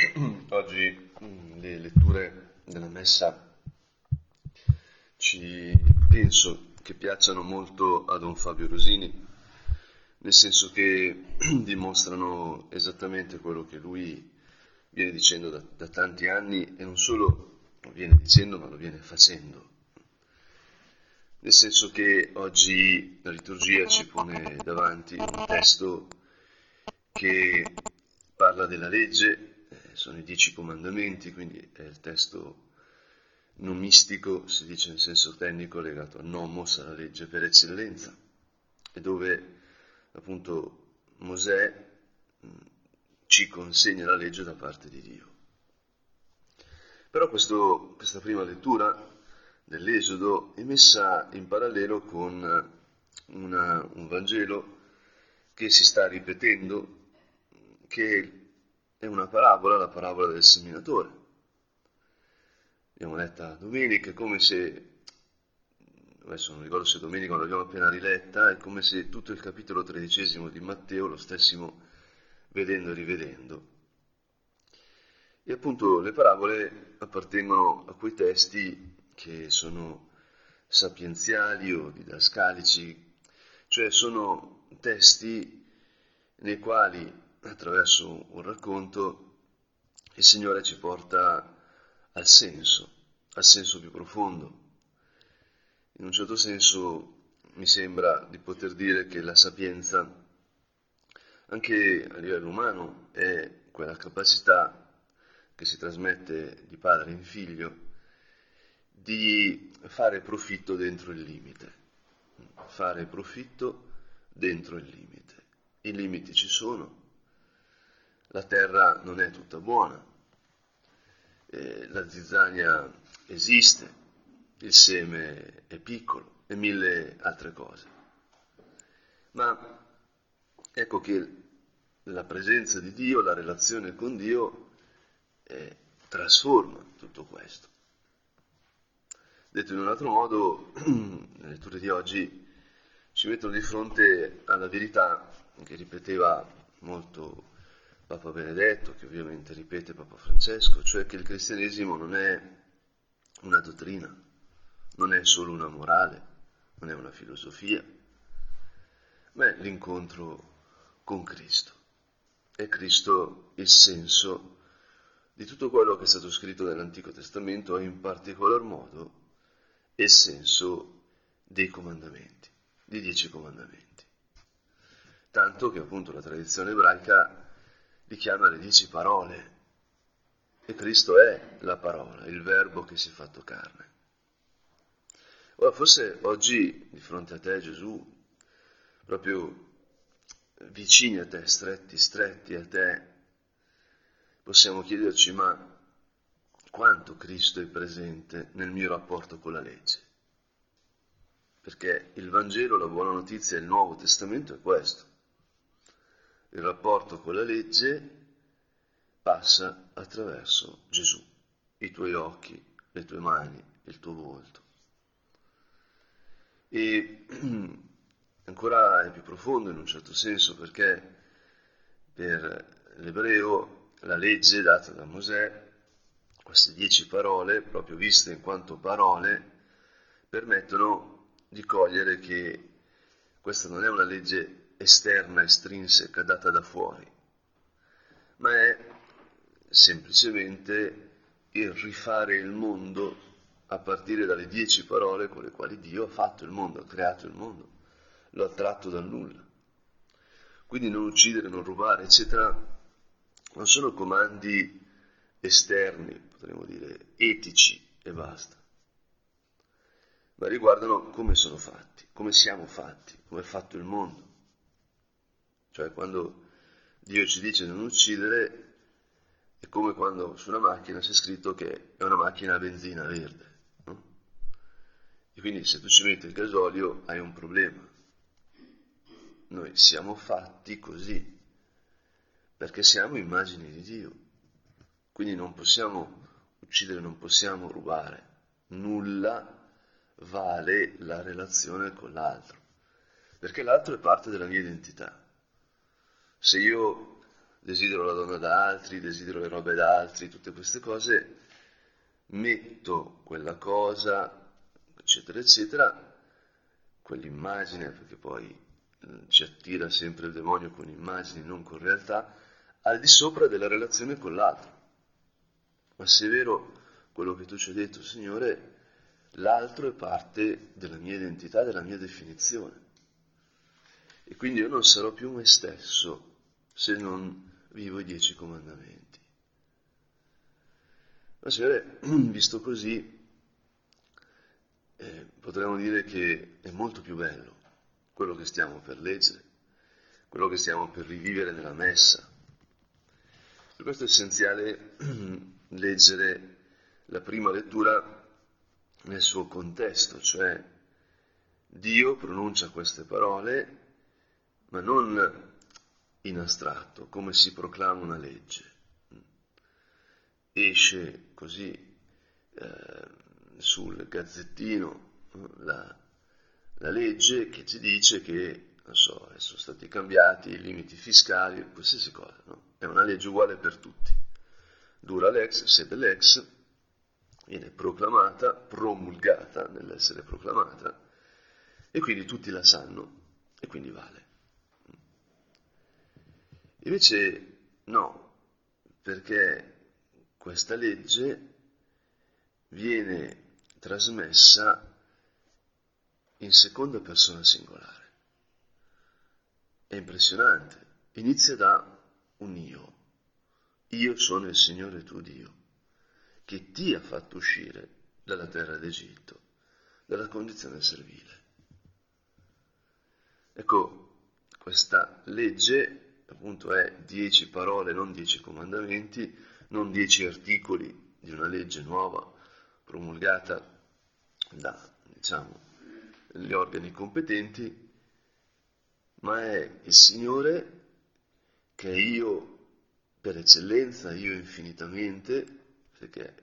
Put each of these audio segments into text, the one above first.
Oggi mm, le letture della messa ci penso che piacciono molto a Don Fabio Rosini, nel senso che dimostrano esattamente quello che lui viene dicendo da, da tanti anni e non solo lo viene dicendo ma lo viene facendo. Nel senso che oggi la liturgia ci pone davanti un testo che parla della legge, sono i dieci comandamenti, quindi è il testo non mistico, si dice in senso tecnico, legato a nomos, alla legge per eccellenza, e dove appunto Mosè ci consegna la legge da parte di Dio. Però questo, questa prima lettura dell'Esodo è messa in parallelo con una, un Vangelo che si sta ripetendo che è una parabola, la parabola del seminatore. Abbiamo letta domenica, è come se, adesso non ricordo se domenica l'abbiamo appena riletta, è come se tutto il capitolo tredicesimo di Matteo lo stessimo vedendo e rivedendo. E appunto le parabole appartengono a quei testi che sono sapienziali o didascalici, cioè sono testi nei quali attraverso un racconto il Signore ci porta al senso, al senso più profondo. In un certo senso mi sembra di poter dire che la sapienza, anche a livello umano, è quella capacità che si trasmette di padre in figlio di fare profitto dentro il limite, fare profitto dentro il limite. I limiti ci sono, la terra non è tutta buona, eh, la zizzania esiste, il seme è piccolo e mille altre cose. Ma ecco che la presenza di Dio, la relazione con Dio eh, trasforma tutto questo. Detto in un altro modo, le letture di oggi ci mettono di fronte alla verità che ripeteva molto Papa Benedetto, che ovviamente ripete Papa Francesco, cioè che il cristianesimo non è una dottrina, non è solo una morale, non è una filosofia, ma è l'incontro con Cristo. È Cristo il senso di tutto quello che è stato scritto nell'Antico Testamento e in particolar modo il senso dei comandamenti, dei dieci comandamenti. Tanto che appunto la tradizione ebraica li chiama le dieci parole. E Cristo è la parola, il verbo che si è fatto carne. Ora, forse oggi, di fronte a te, Gesù, proprio vicini a te, stretti, stretti a te, possiamo chiederci, ma quanto Cristo è presente nel mio rapporto con la legge? Perché il Vangelo, la buona notizia, il Nuovo Testamento è questo il rapporto con la legge passa attraverso Gesù, i tuoi occhi, le tue mani, il tuo volto. E ancora è più profondo in un certo senso perché per l'ebreo la legge data da Mosè, queste dieci parole, proprio viste in quanto parole, permettono di cogliere che questa non è una legge esterna, estrinseca, data da fuori, ma è semplicemente il rifare il mondo a partire dalle dieci parole con le quali Dio ha fatto il mondo, ha creato il mondo, lo ha tratto dal nulla. Quindi non uccidere, non rubare, eccetera, non sono comandi esterni, potremmo dire, etici e basta, ma riguardano come sono fatti, come siamo fatti, come è fatto il mondo. Cioè quando Dio ci dice di non uccidere è come quando su una macchina c'è scritto che è una macchina a benzina verde. No? E quindi se tu ci metti il gasolio hai un problema. Noi siamo fatti così, perché siamo immagini di Dio. Quindi non possiamo uccidere, non possiamo rubare. Nulla vale la relazione con l'altro, perché l'altro è parte della mia identità. Se io desidero la donna da altri, desidero le robe da altri, tutte queste cose, metto quella cosa, eccetera, eccetera, quell'immagine, perché poi eh, ci attira sempre il demonio con immagini, non con realtà, al di sopra della relazione con l'altro. Ma se è vero quello che tu ci hai detto, Signore, l'altro è parte della mia identità, della mia definizione. E quindi io non sarò più me stesso se non vivo i dieci comandamenti. Ma Signore, visto così, eh, potremmo dire che è molto più bello quello che stiamo per leggere, quello che stiamo per rivivere nella messa. Per questo è essenziale leggere la prima lettura nel suo contesto, cioè Dio pronuncia queste parole ma non in astratto, come si proclama una legge. Esce così eh, sul gazzettino la, la, legge che ci dice che, non so, sono stati cambiati i limiti fiscali, qualsiasi cosa, no? È una legge uguale per tutti. Dura l'ex, sede l'ex, viene proclamata, promulgata nell'essere proclamata, e quindi tutti la sanno, e quindi vale. Invece no, perché questa legge viene trasmessa in seconda persona singolare. È impressionante. Inizia da un io. Io sono il Signore tuo Dio, che ti ha fatto uscire dalla terra d'Egitto, dalla condizione servile. Ecco, questa legge appunto è dieci parole, non dieci comandamenti, non dieci articoli di una legge nuova promulgata da, diciamo, gli organi competenti, ma è il Signore che è io per eccellenza, io infinitamente, perché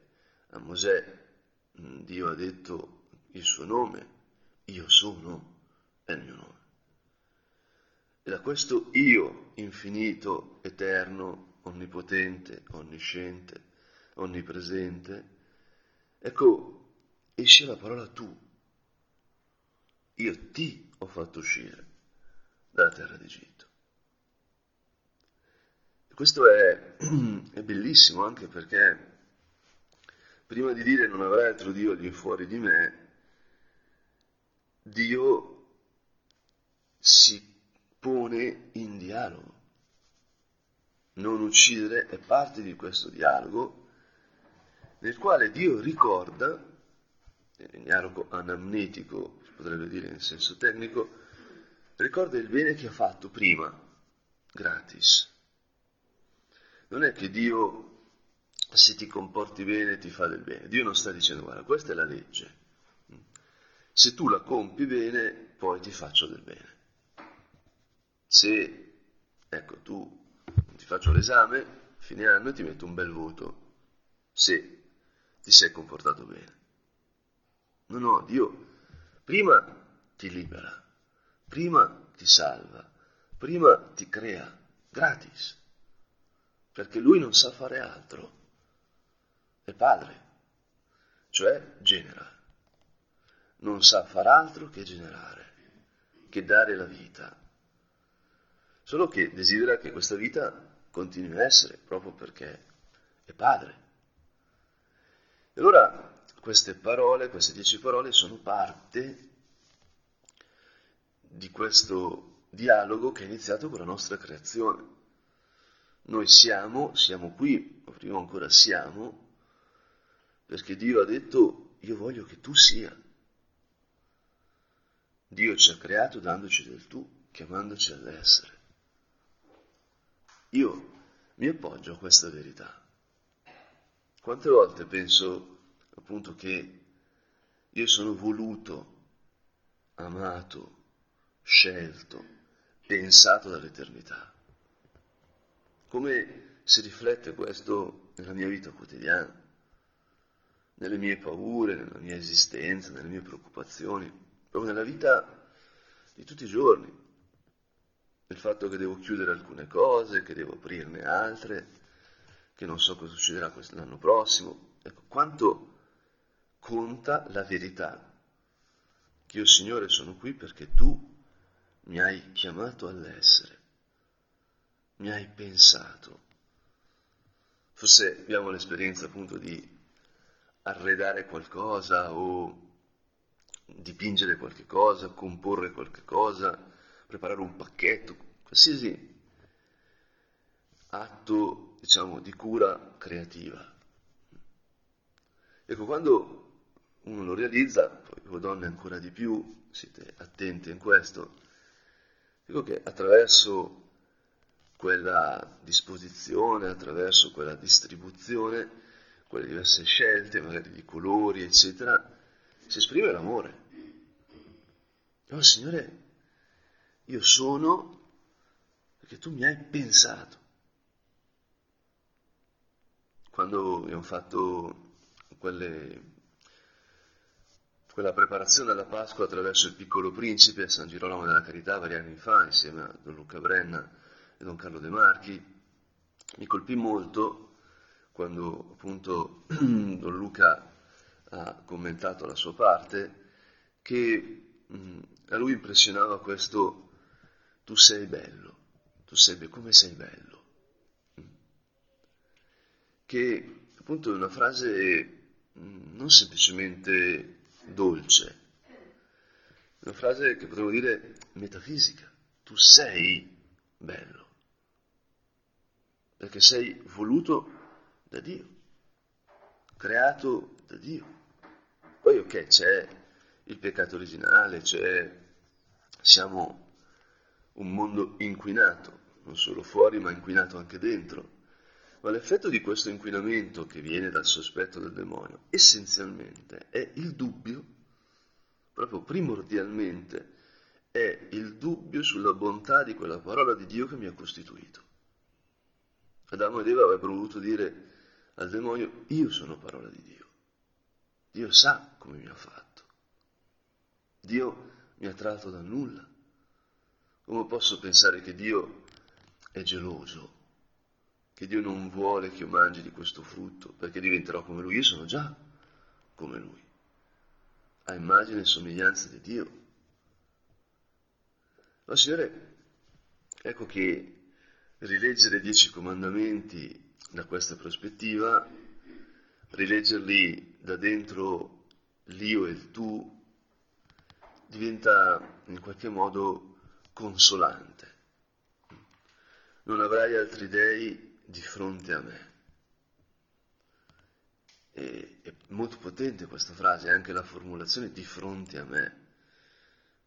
a Mosè Dio ha detto il suo nome, io sono, è il mio nome. E da questo io infinito, eterno, onnipotente, onnisciente, onnipresente, ecco, esce la parola tu. Io ti ho fatto uscire dalla terra d'Egitto. E questo è, è bellissimo anche perché prima di dire non avrai altro Dio di fuori di me, Dio si pone in dialogo. Non uccidere è parte di questo dialogo nel quale Dio ricorda, nel dialogo anamnetico, si potrebbe dire in senso tecnico, ricorda il bene che ha fatto prima, gratis. Non è che Dio, se ti comporti bene, ti fa del bene. Dio non sta dicendo, guarda, questa è la legge. Se tu la compi bene, poi ti faccio del bene. Se, ecco, tu ti faccio l'esame, fine anno ti metto un bel voto, se ti sei comportato bene. No, no, Dio prima ti libera, prima ti salva, prima ti crea, gratis, perché Lui non sa fare altro, è Padre, cioè genera, non sa far altro che generare, che dare la vita solo che desidera che questa vita continui a essere, proprio perché è padre. E allora queste parole, queste dieci parole, sono parte di questo dialogo che è iniziato con la nostra creazione. Noi siamo, siamo qui, o prima ancora siamo, perché Dio ha detto io voglio che tu sia. Dio ci ha creato dandoci del tu, chiamandoci all'essere. Io mi appoggio a questa verità. Quante volte penso appunto che io sono voluto, amato, scelto, pensato dall'eternità. Come si riflette questo nella mia vita quotidiana, nelle mie paure, nella mia esistenza, nelle mie preoccupazioni, proprio nella vita di tutti i giorni. Il fatto che devo chiudere alcune cose, che devo aprirne altre, che non so cosa succederà l'anno prossimo. Ecco, quanto conta la verità che io, Signore, sono qui perché tu mi hai chiamato all'essere, mi hai pensato. Forse abbiamo l'esperienza appunto di arredare qualcosa o dipingere qualche cosa, comporre qualche cosa, preparare un pacchetto, qualsiasi atto, diciamo, di cura creativa. Ecco, quando uno lo realizza, poi voi donne ancora di più, siete attenti in questo, dico che attraverso quella disposizione, attraverso quella distribuzione, quelle diverse scelte, magari di colori, eccetera, si esprime l'amore. Oh Signore, io sono perché tu mi hai pensato. Quando abbiamo fatto quelle, quella preparazione alla Pasqua attraverso il piccolo principe a San Girolamo della Carità vari anni fa, insieme a Don Luca Brenna e Don Carlo De Marchi, mi colpì molto quando appunto Don Luca ha commentato la sua parte, che a lui impressionava questo tu sei bello, tu sei come sei bello, che appunto è una frase non semplicemente dolce, una frase che potremmo dire metafisica, tu sei bello, perché sei voluto da Dio, creato da Dio. Poi ok, c'è il peccato originale, c'è, siamo un mondo inquinato, non solo fuori ma inquinato anche dentro. Ma l'effetto di questo inquinamento che viene dal sospetto del demonio essenzialmente è il dubbio, proprio primordialmente, è il dubbio sulla bontà di quella parola di Dio che mi ha costituito. Adamo ed Eva avrebbero voluto dire al demonio, io sono parola di Dio. Dio sa come mi ha fatto. Dio mi ha tratto da nulla. Come posso pensare che Dio è geloso? Che Dio non vuole che io mangi di questo frutto perché diventerò come Lui? Io sono già come Lui. A immagine e somiglianza di Dio. Ma Signore, ecco che rileggere i dieci comandamenti da questa prospettiva rileggerli da dentro l'io e il tu diventa in qualche modo consolante. Non avrai altri dei di fronte a me. E, è molto potente questa frase, anche la formulazione di fronte a me.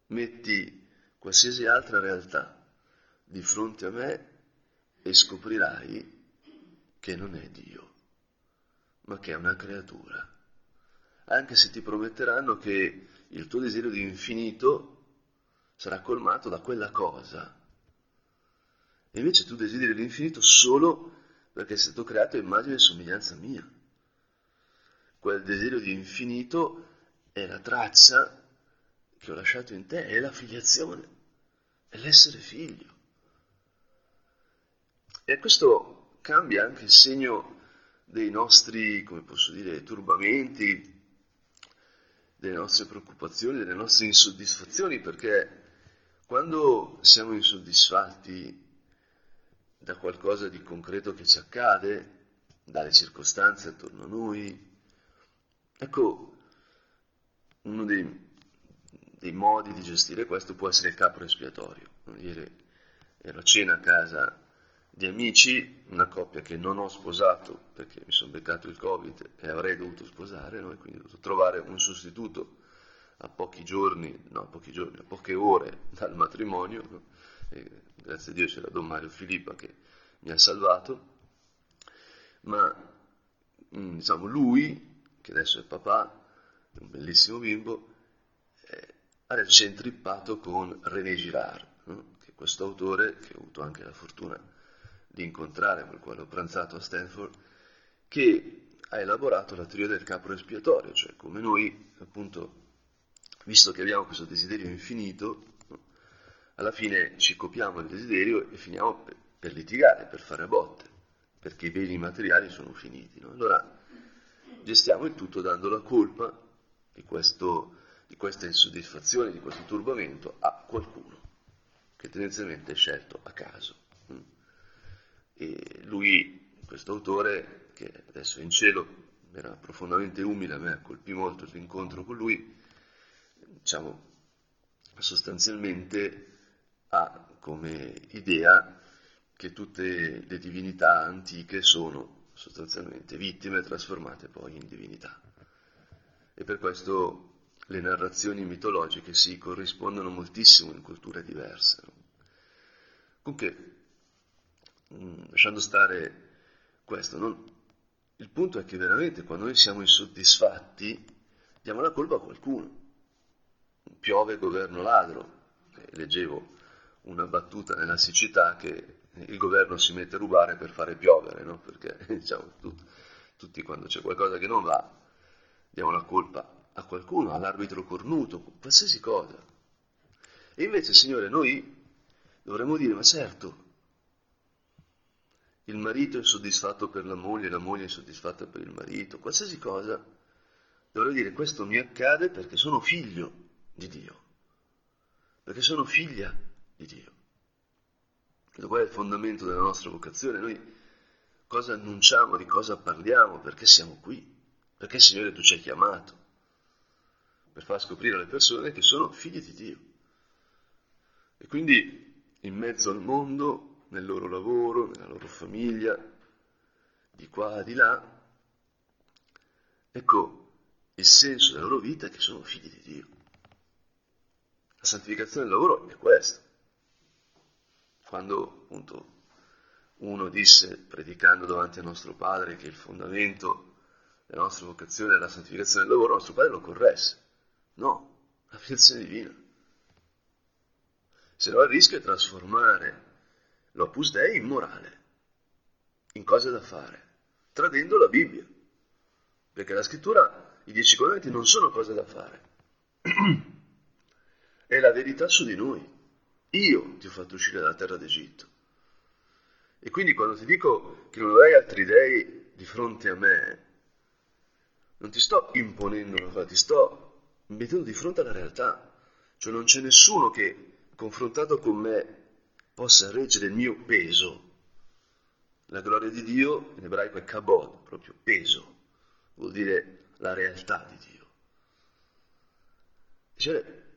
Metti qualsiasi altra realtà di fronte a me e scoprirai che non è Dio ma che è una creatura. Anche se ti prometteranno che il tuo desiderio di infinito sarà colmato da quella cosa. E invece tu desideri l'infinito solo perché sei stato creato a immagine e somiglianza mia. Quel desiderio di infinito è la traccia che ho lasciato in te, è la filiazione, è l'essere figlio. E questo cambia anche il segno dei nostri, come posso dire, turbamenti, delle nostre preoccupazioni, delle nostre insoddisfazioni, perché quando siamo insoddisfatti da qualcosa di concreto che ci accade, dalle circostanze attorno a noi, ecco, uno dei, dei modi di gestire questo può essere il capo espiatorio. Ieri ero a cena a casa di amici, una coppia che non ho sposato perché mi sono beccato il Covid e avrei dovuto sposare, no? e quindi ho dovuto trovare un sostituto a pochi giorni, no, a pochi giorni, a poche ore dal matrimonio, no? grazie a Dio c'era Don Mario Filippa che mi ha salvato, ma mm, diciamo lui, che adesso è papà, un bellissimo bimbo, eh, adesso con René Girard, no? che è questo autore che ho avuto anche la fortuna di incontrare, con il quale ho pranzato a Stanford, che ha elaborato la teoria del capro espiatorio, cioè come noi, appunto, visto che abbiamo questo desiderio infinito, alla fine ci copiamo il desiderio e finiamo per, per litigare, per fare botte, perché i beni materiali sono finiti. No? Allora gestiamo il tutto dando la colpa di, questo, di questa insoddisfazione, di questo turbamento a qualcuno che tendenzialmente è scelto a caso. Mm. E lui, questo autore, che adesso è in cielo, era profondamente umile, a me colpì molto l'incontro con lui, diciamo, sostanzialmente ha come idea che tutte le divinità antiche sono sostanzialmente vittime trasformate poi in divinità. E per questo le narrazioni mitologiche si corrispondono moltissimo in culture diverse. Comunque, mm, lasciando stare questo, non, il punto è che veramente quando noi siamo insoddisfatti diamo la colpa a qualcuno. Piove governo ladro. Leggevo una battuta nella siccità che il governo si mette a rubare per fare piovere, no? perché diciamo, tutti, tutti quando c'è qualcosa che non va diamo la colpa a qualcuno, all'arbitro cornuto, qualsiasi cosa. E invece, Signore, noi dovremmo dire, ma certo, il marito è soddisfatto per la moglie, la moglie è soddisfatta per il marito, qualsiasi cosa, dovrei dire questo mi accade perché sono figlio di Dio, perché sono figlia di Dio. Questo qua è il fondamento della nostra vocazione, noi cosa annunciamo, di cosa parliamo, perché siamo qui, perché Signore tu ci hai chiamato, per far scoprire alle persone che sono figli di Dio. E quindi in mezzo al mondo nel loro lavoro, nella loro famiglia, di qua, di là. Ecco, il senso della loro vita è che sono figli di Dio. Santificazione del lavoro è questo. Quando appunto uno disse, predicando davanti al nostro Padre, che il fondamento della nostra vocazione è la santificazione del lavoro, nostro Padre lo corresse. No, la filiazione divina. Se no il rischio è trasformare l'opus dei in morale, in cose da fare, tradendo la Bibbia. Perché la scrittura, i dieci comandamenti non sono cose da fare, è la verità su di noi. Io ti ho fatto uscire dalla terra d'Egitto. E quindi quando ti dico che non avrai altri dei di fronte a me, non ti sto imponendo una cosa, ti sto mettendo di fronte alla realtà. Cioè non c'è nessuno che, confrontato con me, possa reggere il mio peso. La gloria di Dio in ebraico è kabod, proprio peso, vuol dire la realtà di Dio. Dice,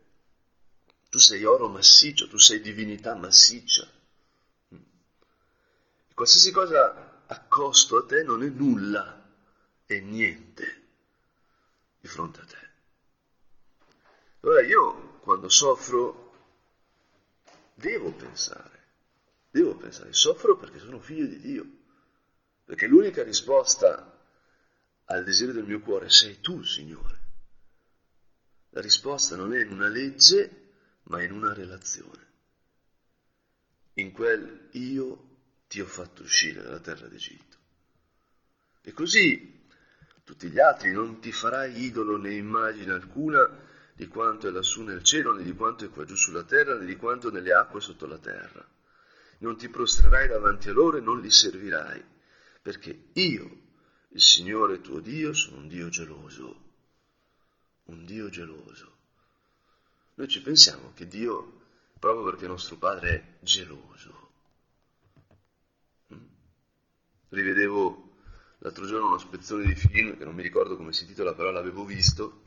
tu sei oro massiccio, tu sei divinità massiccia. E qualsiasi cosa accosto a te non è nulla, è niente di fronte a te. Allora io quando soffro devo pensare Devo pensare, soffro perché sono figlio di Dio, perché l'unica risposta al desiderio del mio cuore sei tu, Signore. La risposta non è una legge, ma in una relazione. In quel io ti ho fatto uscire dalla terra d'Egitto. E così tutti gli altri non ti farai idolo né immagine alcuna di quanto è lassù nel cielo, né di quanto è qua giù sulla terra, né di quanto nelle acque sotto la terra non ti prostrerai davanti a loro e non li servirai, perché io, il Signore tuo Dio, sono un Dio geloso, un Dio geloso. Noi ci pensiamo che Dio, proprio perché nostro Padre è geloso. Mm? Rivedevo l'altro giorno uno spezzone di film, che non mi ricordo come si intitola, però l'avevo visto,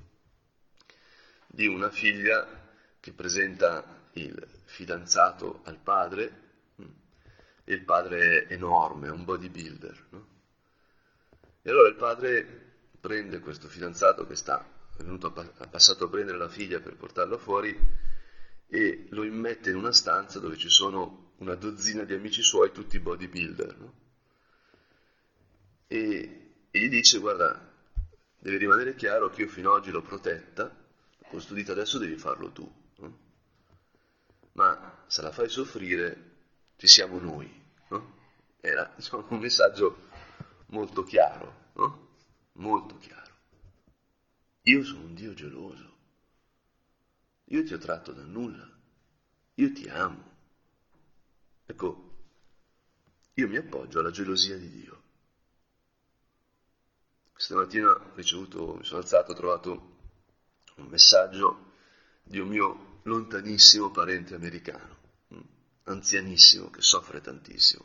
di una figlia che presenta il fidanzato al padre e il padre è enorme, è un bodybuilder. No? E allora il padre prende questo fidanzato che sta, è venuto a, passato a prendere la figlia per portarla fuori e lo immette in una stanza dove ci sono una dozzina di amici suoi, tutti bodybuilder. No? E, e gli dice, guarda, deve rimanere chiaro che io fino ad oggi l'ho protetta, l'ho custodita, adesso devi farlo tu. No? Ma se la fai soffrire ci siamo noi. No? Era diciamo, un messaggio molto chiaro, molto chiaro. Io sono un Dio geloso, io ti ho tratto da nulla, io ti amo. Ecco, io mi appoggio alla gelosia di Dio. Stamattina ho ricevuto, mi sono alzato, ho trovato un messaggio di un mio lontanissimo parente americano, anzianissimo, che soffre tantissimo.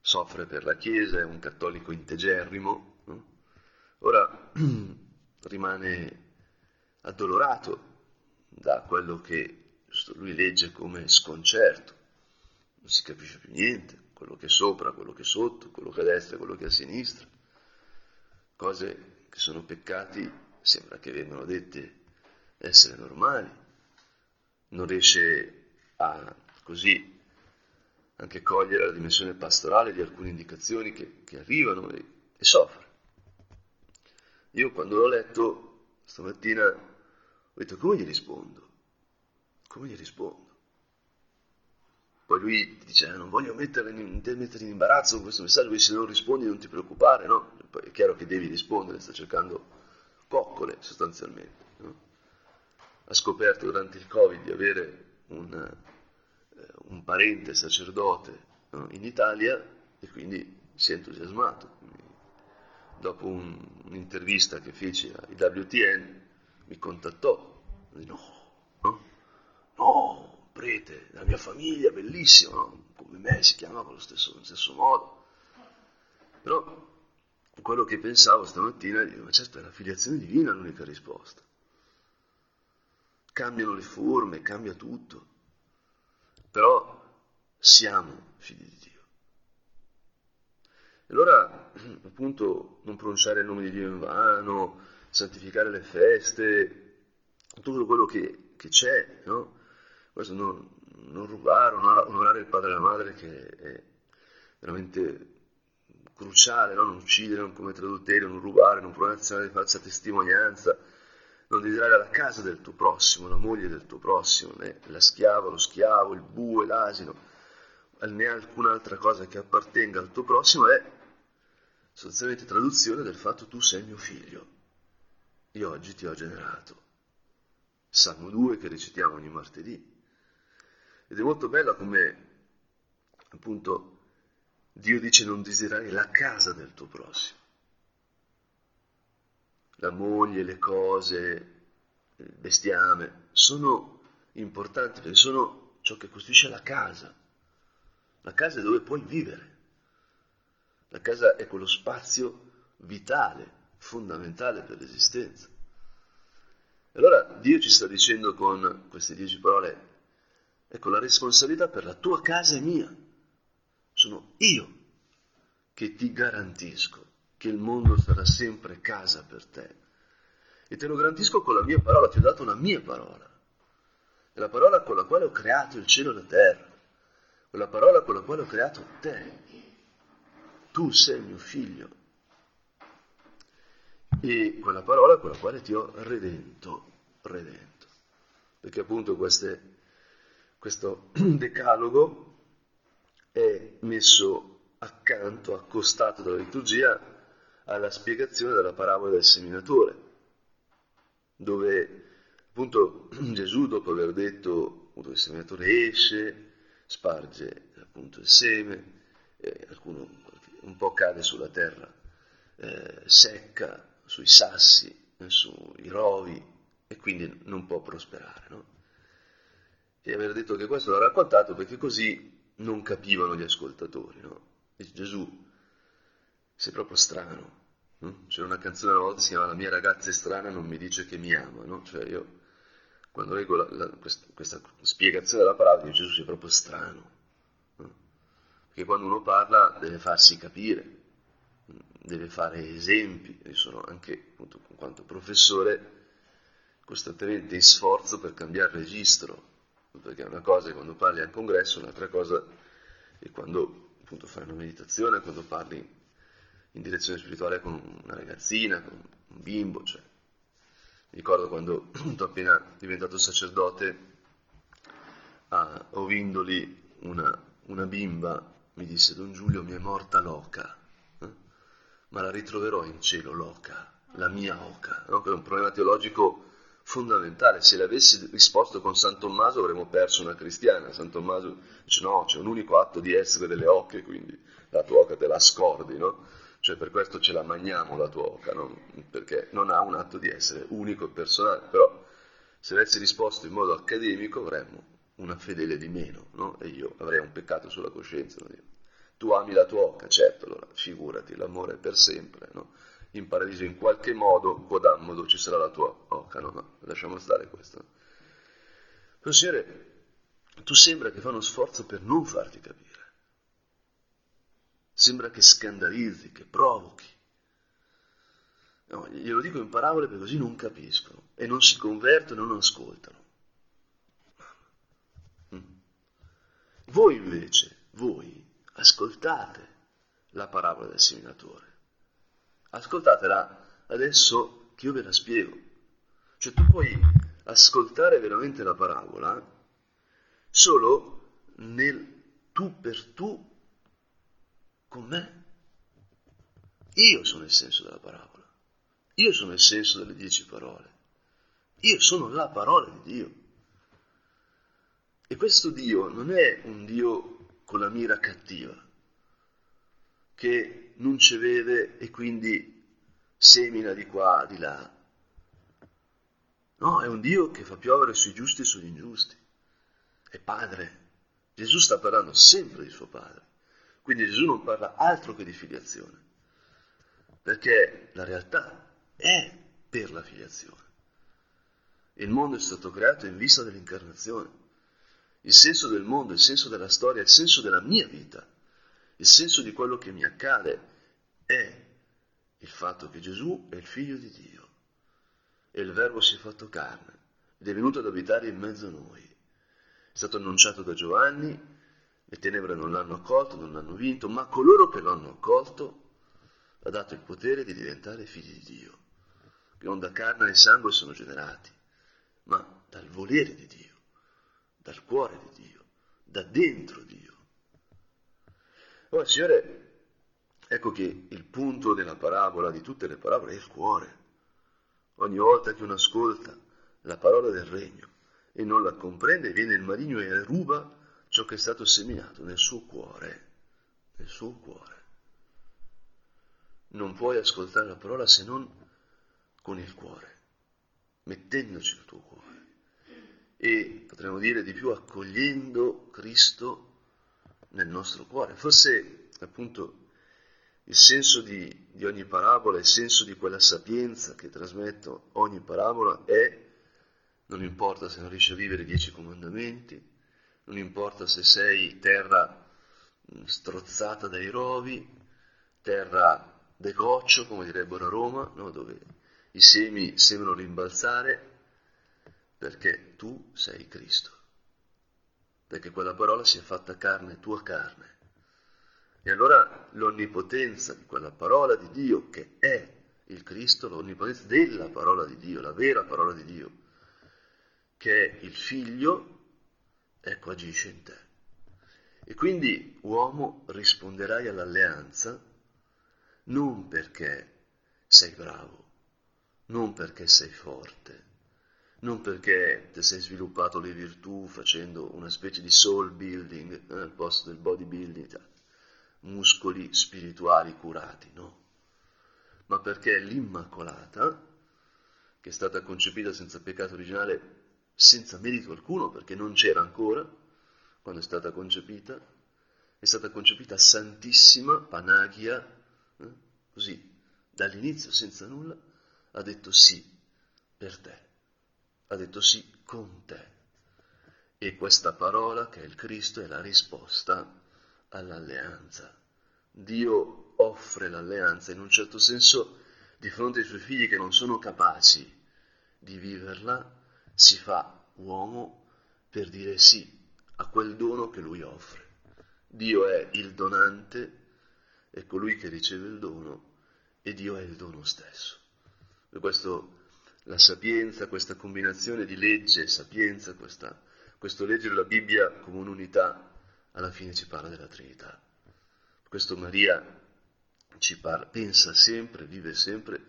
Soffre per la Chiesa, è un cattolico integerrimo. Ora rimane addolorato da quello che lui legge come sconcerto, non si capisce più niente, quello che è sopra, quello che è sotto, quello che è a destra, quello che è a sinistra, cose che sono peccati, sembra che vengano dette essere normali, non riesce a così anche cogliere la dimensione pastorale di alcune indicazioni che, che arrivano e, e soffre. Io quando l'ho letto stamattina ho detto come gli rispondo? Come gli rispondo? Poi lui dice, non voglio mettere in, mettere in imbarazzo questo messaggio, perché se non rispondi non ti preoccupare, no? Poi è chiaro che devi rispondere, sta cercando coccole sostanzialmente. No? Ha scoperto durante il Covid di avere un, eh, un parente sacerdote no? in Italia e quindi si è entusiasmato. Dopo un, un'intervista che feci ai WTN mi contattò, mi no, no, no, prete, la mia famiglia, bellissima, no? come me si chiamava allo stesso, allo stesso modo. Però quello che pensavo stamattina, dico, ma certo è la filiazione divina l'unica risposta. Cambiano le forme, cambia tutto, però siamo figli di Dio. Allora, appunto, non pronunciare il nome di Dio in vano, santificare le feste, tutto quello che, che c'è, no? Questo non, non rubare, onorare il padre e la madre che è veramente cruciale, no? non uccidere, non commettere adulterio, non rubare, non pronunziare di falsa testimonianza, non desiderare la casa del tuo prossimo, la moglie del tuo prossimo, né la schiava, lo schiavo, il bue, l'asino, né alcun'altra cosa che appartenga al tuo prossimo è sostanzialmente traduzione del fatto tu sei mio figlio, io oggi ti ho generato. Salmo 2 che recitiamo ogni martedì. Ed è molto bella come appunto Dio dice non desiderare la casa del tuo prossimo. La moglie, le cose, il bestiame sono importanti perché sono ciò che costituisce la casa. La casa è dove puoi vivere. La casa è quello spazio vitale, fondamentale per l'esistenza. Allora Dio ci sta dicendo con queste dieci parole, ecco la responsabilità per la tua casa è mia sono io che ti garantisco che il mondo sarà sempre casa per te. E te lo garantisco con la mia parola, ti ho dato la mia parola. È la parola con la quale ho creato il cielo e la terra, quella parola con la quale ho creato te. Tu sei mio figlio. E quella parola con la quale ti ho redento, redento. Perché appunto queste, questo decalogo è messo accanto, accostato dalla liturgia alla spiegazione della parabola del seminatore, dove appunto Gesù dopo aver detto appunto, il seminatore esce, sparge appunto il seme, eh, alcuno un po' cade sulla terra eh, secca, sui sassi, eh, sui rovi e quindi non può prosperare. No? E aver detto che questo l'ha raccontato perché così non capivano gli ascoltatori, no? Dice Gesù, sei proprio strano. No? C'era una canzone una volta che si chiama La mia ragazza è strana, non mi dice che mi ama, no? Cioè io, quando leggo la, la, questa, questa, spiegazione della parola, dico Gesù sei proprio strano. Perché quando uno parla deve farsi capire, deve fare esempi. Io sono anche, appunto, in quanto professore, costantemente in sforzo per cambiare registro, perché una cosa è quando parli al congresso, un'altra cosa è quando appunto fai una meditazione, quando parli in direzione spirituale con una ragazzina, con un bimbo, cioè. Mi ricordo quando appunto appena diventato sacerdote a Ovindoli una, una bimba mi disse Don Giulio mi è morta l'oca, eh? ma la ritroverò in cielo l'oca, la mia oca, no? che è un problema teologico fondamentale. Se l'avessi risposto con San Tommaso avremmo perso una cristiana. San Tommaso dice no, c'è un unico atto di essere delle ocche, quindi la tua oca te la scordi, no? Cioè per questo ce la mangiamo la tua oca, no? Perché non ha un atto di essere unico e personale. Però se avessi risposto in modo accademico avremmo una fedele di meno, no? E io avrei un peccato sulla coscienza. Tu ami la tua oca, certo, allora figurati, l'amore è per sempre, no? in paradiso in qualche modo, quodammodo, ci sarà la tua oca, no, no, lasciamo stare questo. Signore, tu sembra che fa uno sforzo per non farti capire. Sembra che scandalizzi, che provochi. No, glielo dico in parabole perché così non capiscono e non si convertono e non ascoltano. Voi invece, voi, ascoltate la parabola del seminatore ascoltatela adesso che io ve la spiego. Cioè tu puoi ascoltare veramente la parabola solo nel tu per tu con me. Io sono il senso della parabola. Io sono il senso delle dieci parole. Io sono la parola di Dio. E questo Dio non è un Dio con la mira cattiva, che non ci vede e quindi semina di qua, di là. No, è un Dio che fa piovere sui giusti e sugli ingiusti. È padre. Gesù sta parlando sempre di suo padre. Quindi Gesù non parla altro che di filiazione. Perché la realtà è per la filiazione. Il mondo è stato creato in vista dell'incarnazione. Il senso del mondo, il senso della storia, il senso della mia vita il senso di quello che mi accade è il fatto che Gesù è il figlio di Dio e il Verbo si è fatto carne ed è venuto ad abitare in mezzo a noi. È stato annunciato da Giovanni, le tenebre non l'hanno accolto, non l'hanno vinto, ma coloro che lo hanno accolto ha dato il potere di diventare figli di Dio, che non da carne e sangue sono generati, ma dal volere di Dio, dal cuore di Dio, da dentro Dio. Ora, Signore, ecco che il punto della parabola, di tutte le parabole, è il cuore. Ogni volta che uno ascolta la parola del regno e non la comprende, viene il maligno e ruba ciò che è stato seminato nel suo cuore, nel suo cuore. Non puoi ascoltare la parola se non con il cuore, mettendoci il tuo cuore. E potremmo dire di più accogliendo Cristo nel nostro cuore. Forse appunto il senso di, di, ogni parabola, il senso di quella sapienza che trasmetto ogni parabola è, non importa se non riesci a vivere i dieci comandamenti, non importa se sei terra strozzata dai rovi, terra de goccio, come direbbero a Roma, no? dove i semi sembrano rimbalzare, perché tu sei Cristo perché quella parola si è fatta carne, tua carne. E allora l'onnipotenza di quella parola di Dio che è il Cristo, l'onnipotenza della parola di Dio, la vera parola di Dio, che è il figlio, ecco agisce in te. E quindi, uomo, risponderai all'alleanza non perché sei bravo, non perché sei forte, non perché ti sei sviluppato le virtù facendo una specie di soul building eh, al posto del bodybuilding, cioè, muscoli spirituali curati, no, ma perché l'Immacolata, che è stata concepita senza peccato originale, senza merito alcuno, perché non c'era ancora quando è stata concepita, è stata concepita santissima, panagia, eh, così, dall'inizio senza nulla, ha detto sì per te ha detto sì con te. E questa parola, che è il Cristo, è la risposta all'alleanza. Dio offre l'alleanza in un certo senso di fronte ai suoi figli che non sono capaci di viverla, si fa uomo per dire sì a quel dono che lui offre. Dio è il donante, è colui che riceve il dono e Dio è il dono stesso. Per questo la sapienza, questa combinazione di legge e sapienza, questa, questo leggere la Bibbia come un'unità, alla fine ci parla della Trinità. Questo Maria ci parla, pensa sempre, vive sempre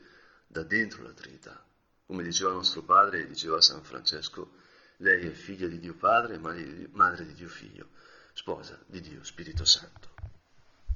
da dentro la Trinità. Come diceva nostro padre, diceva San Francesco, lei è figlia di Dio Padre, madre di Dio Figlio, sposa di Dio Spirito Santo.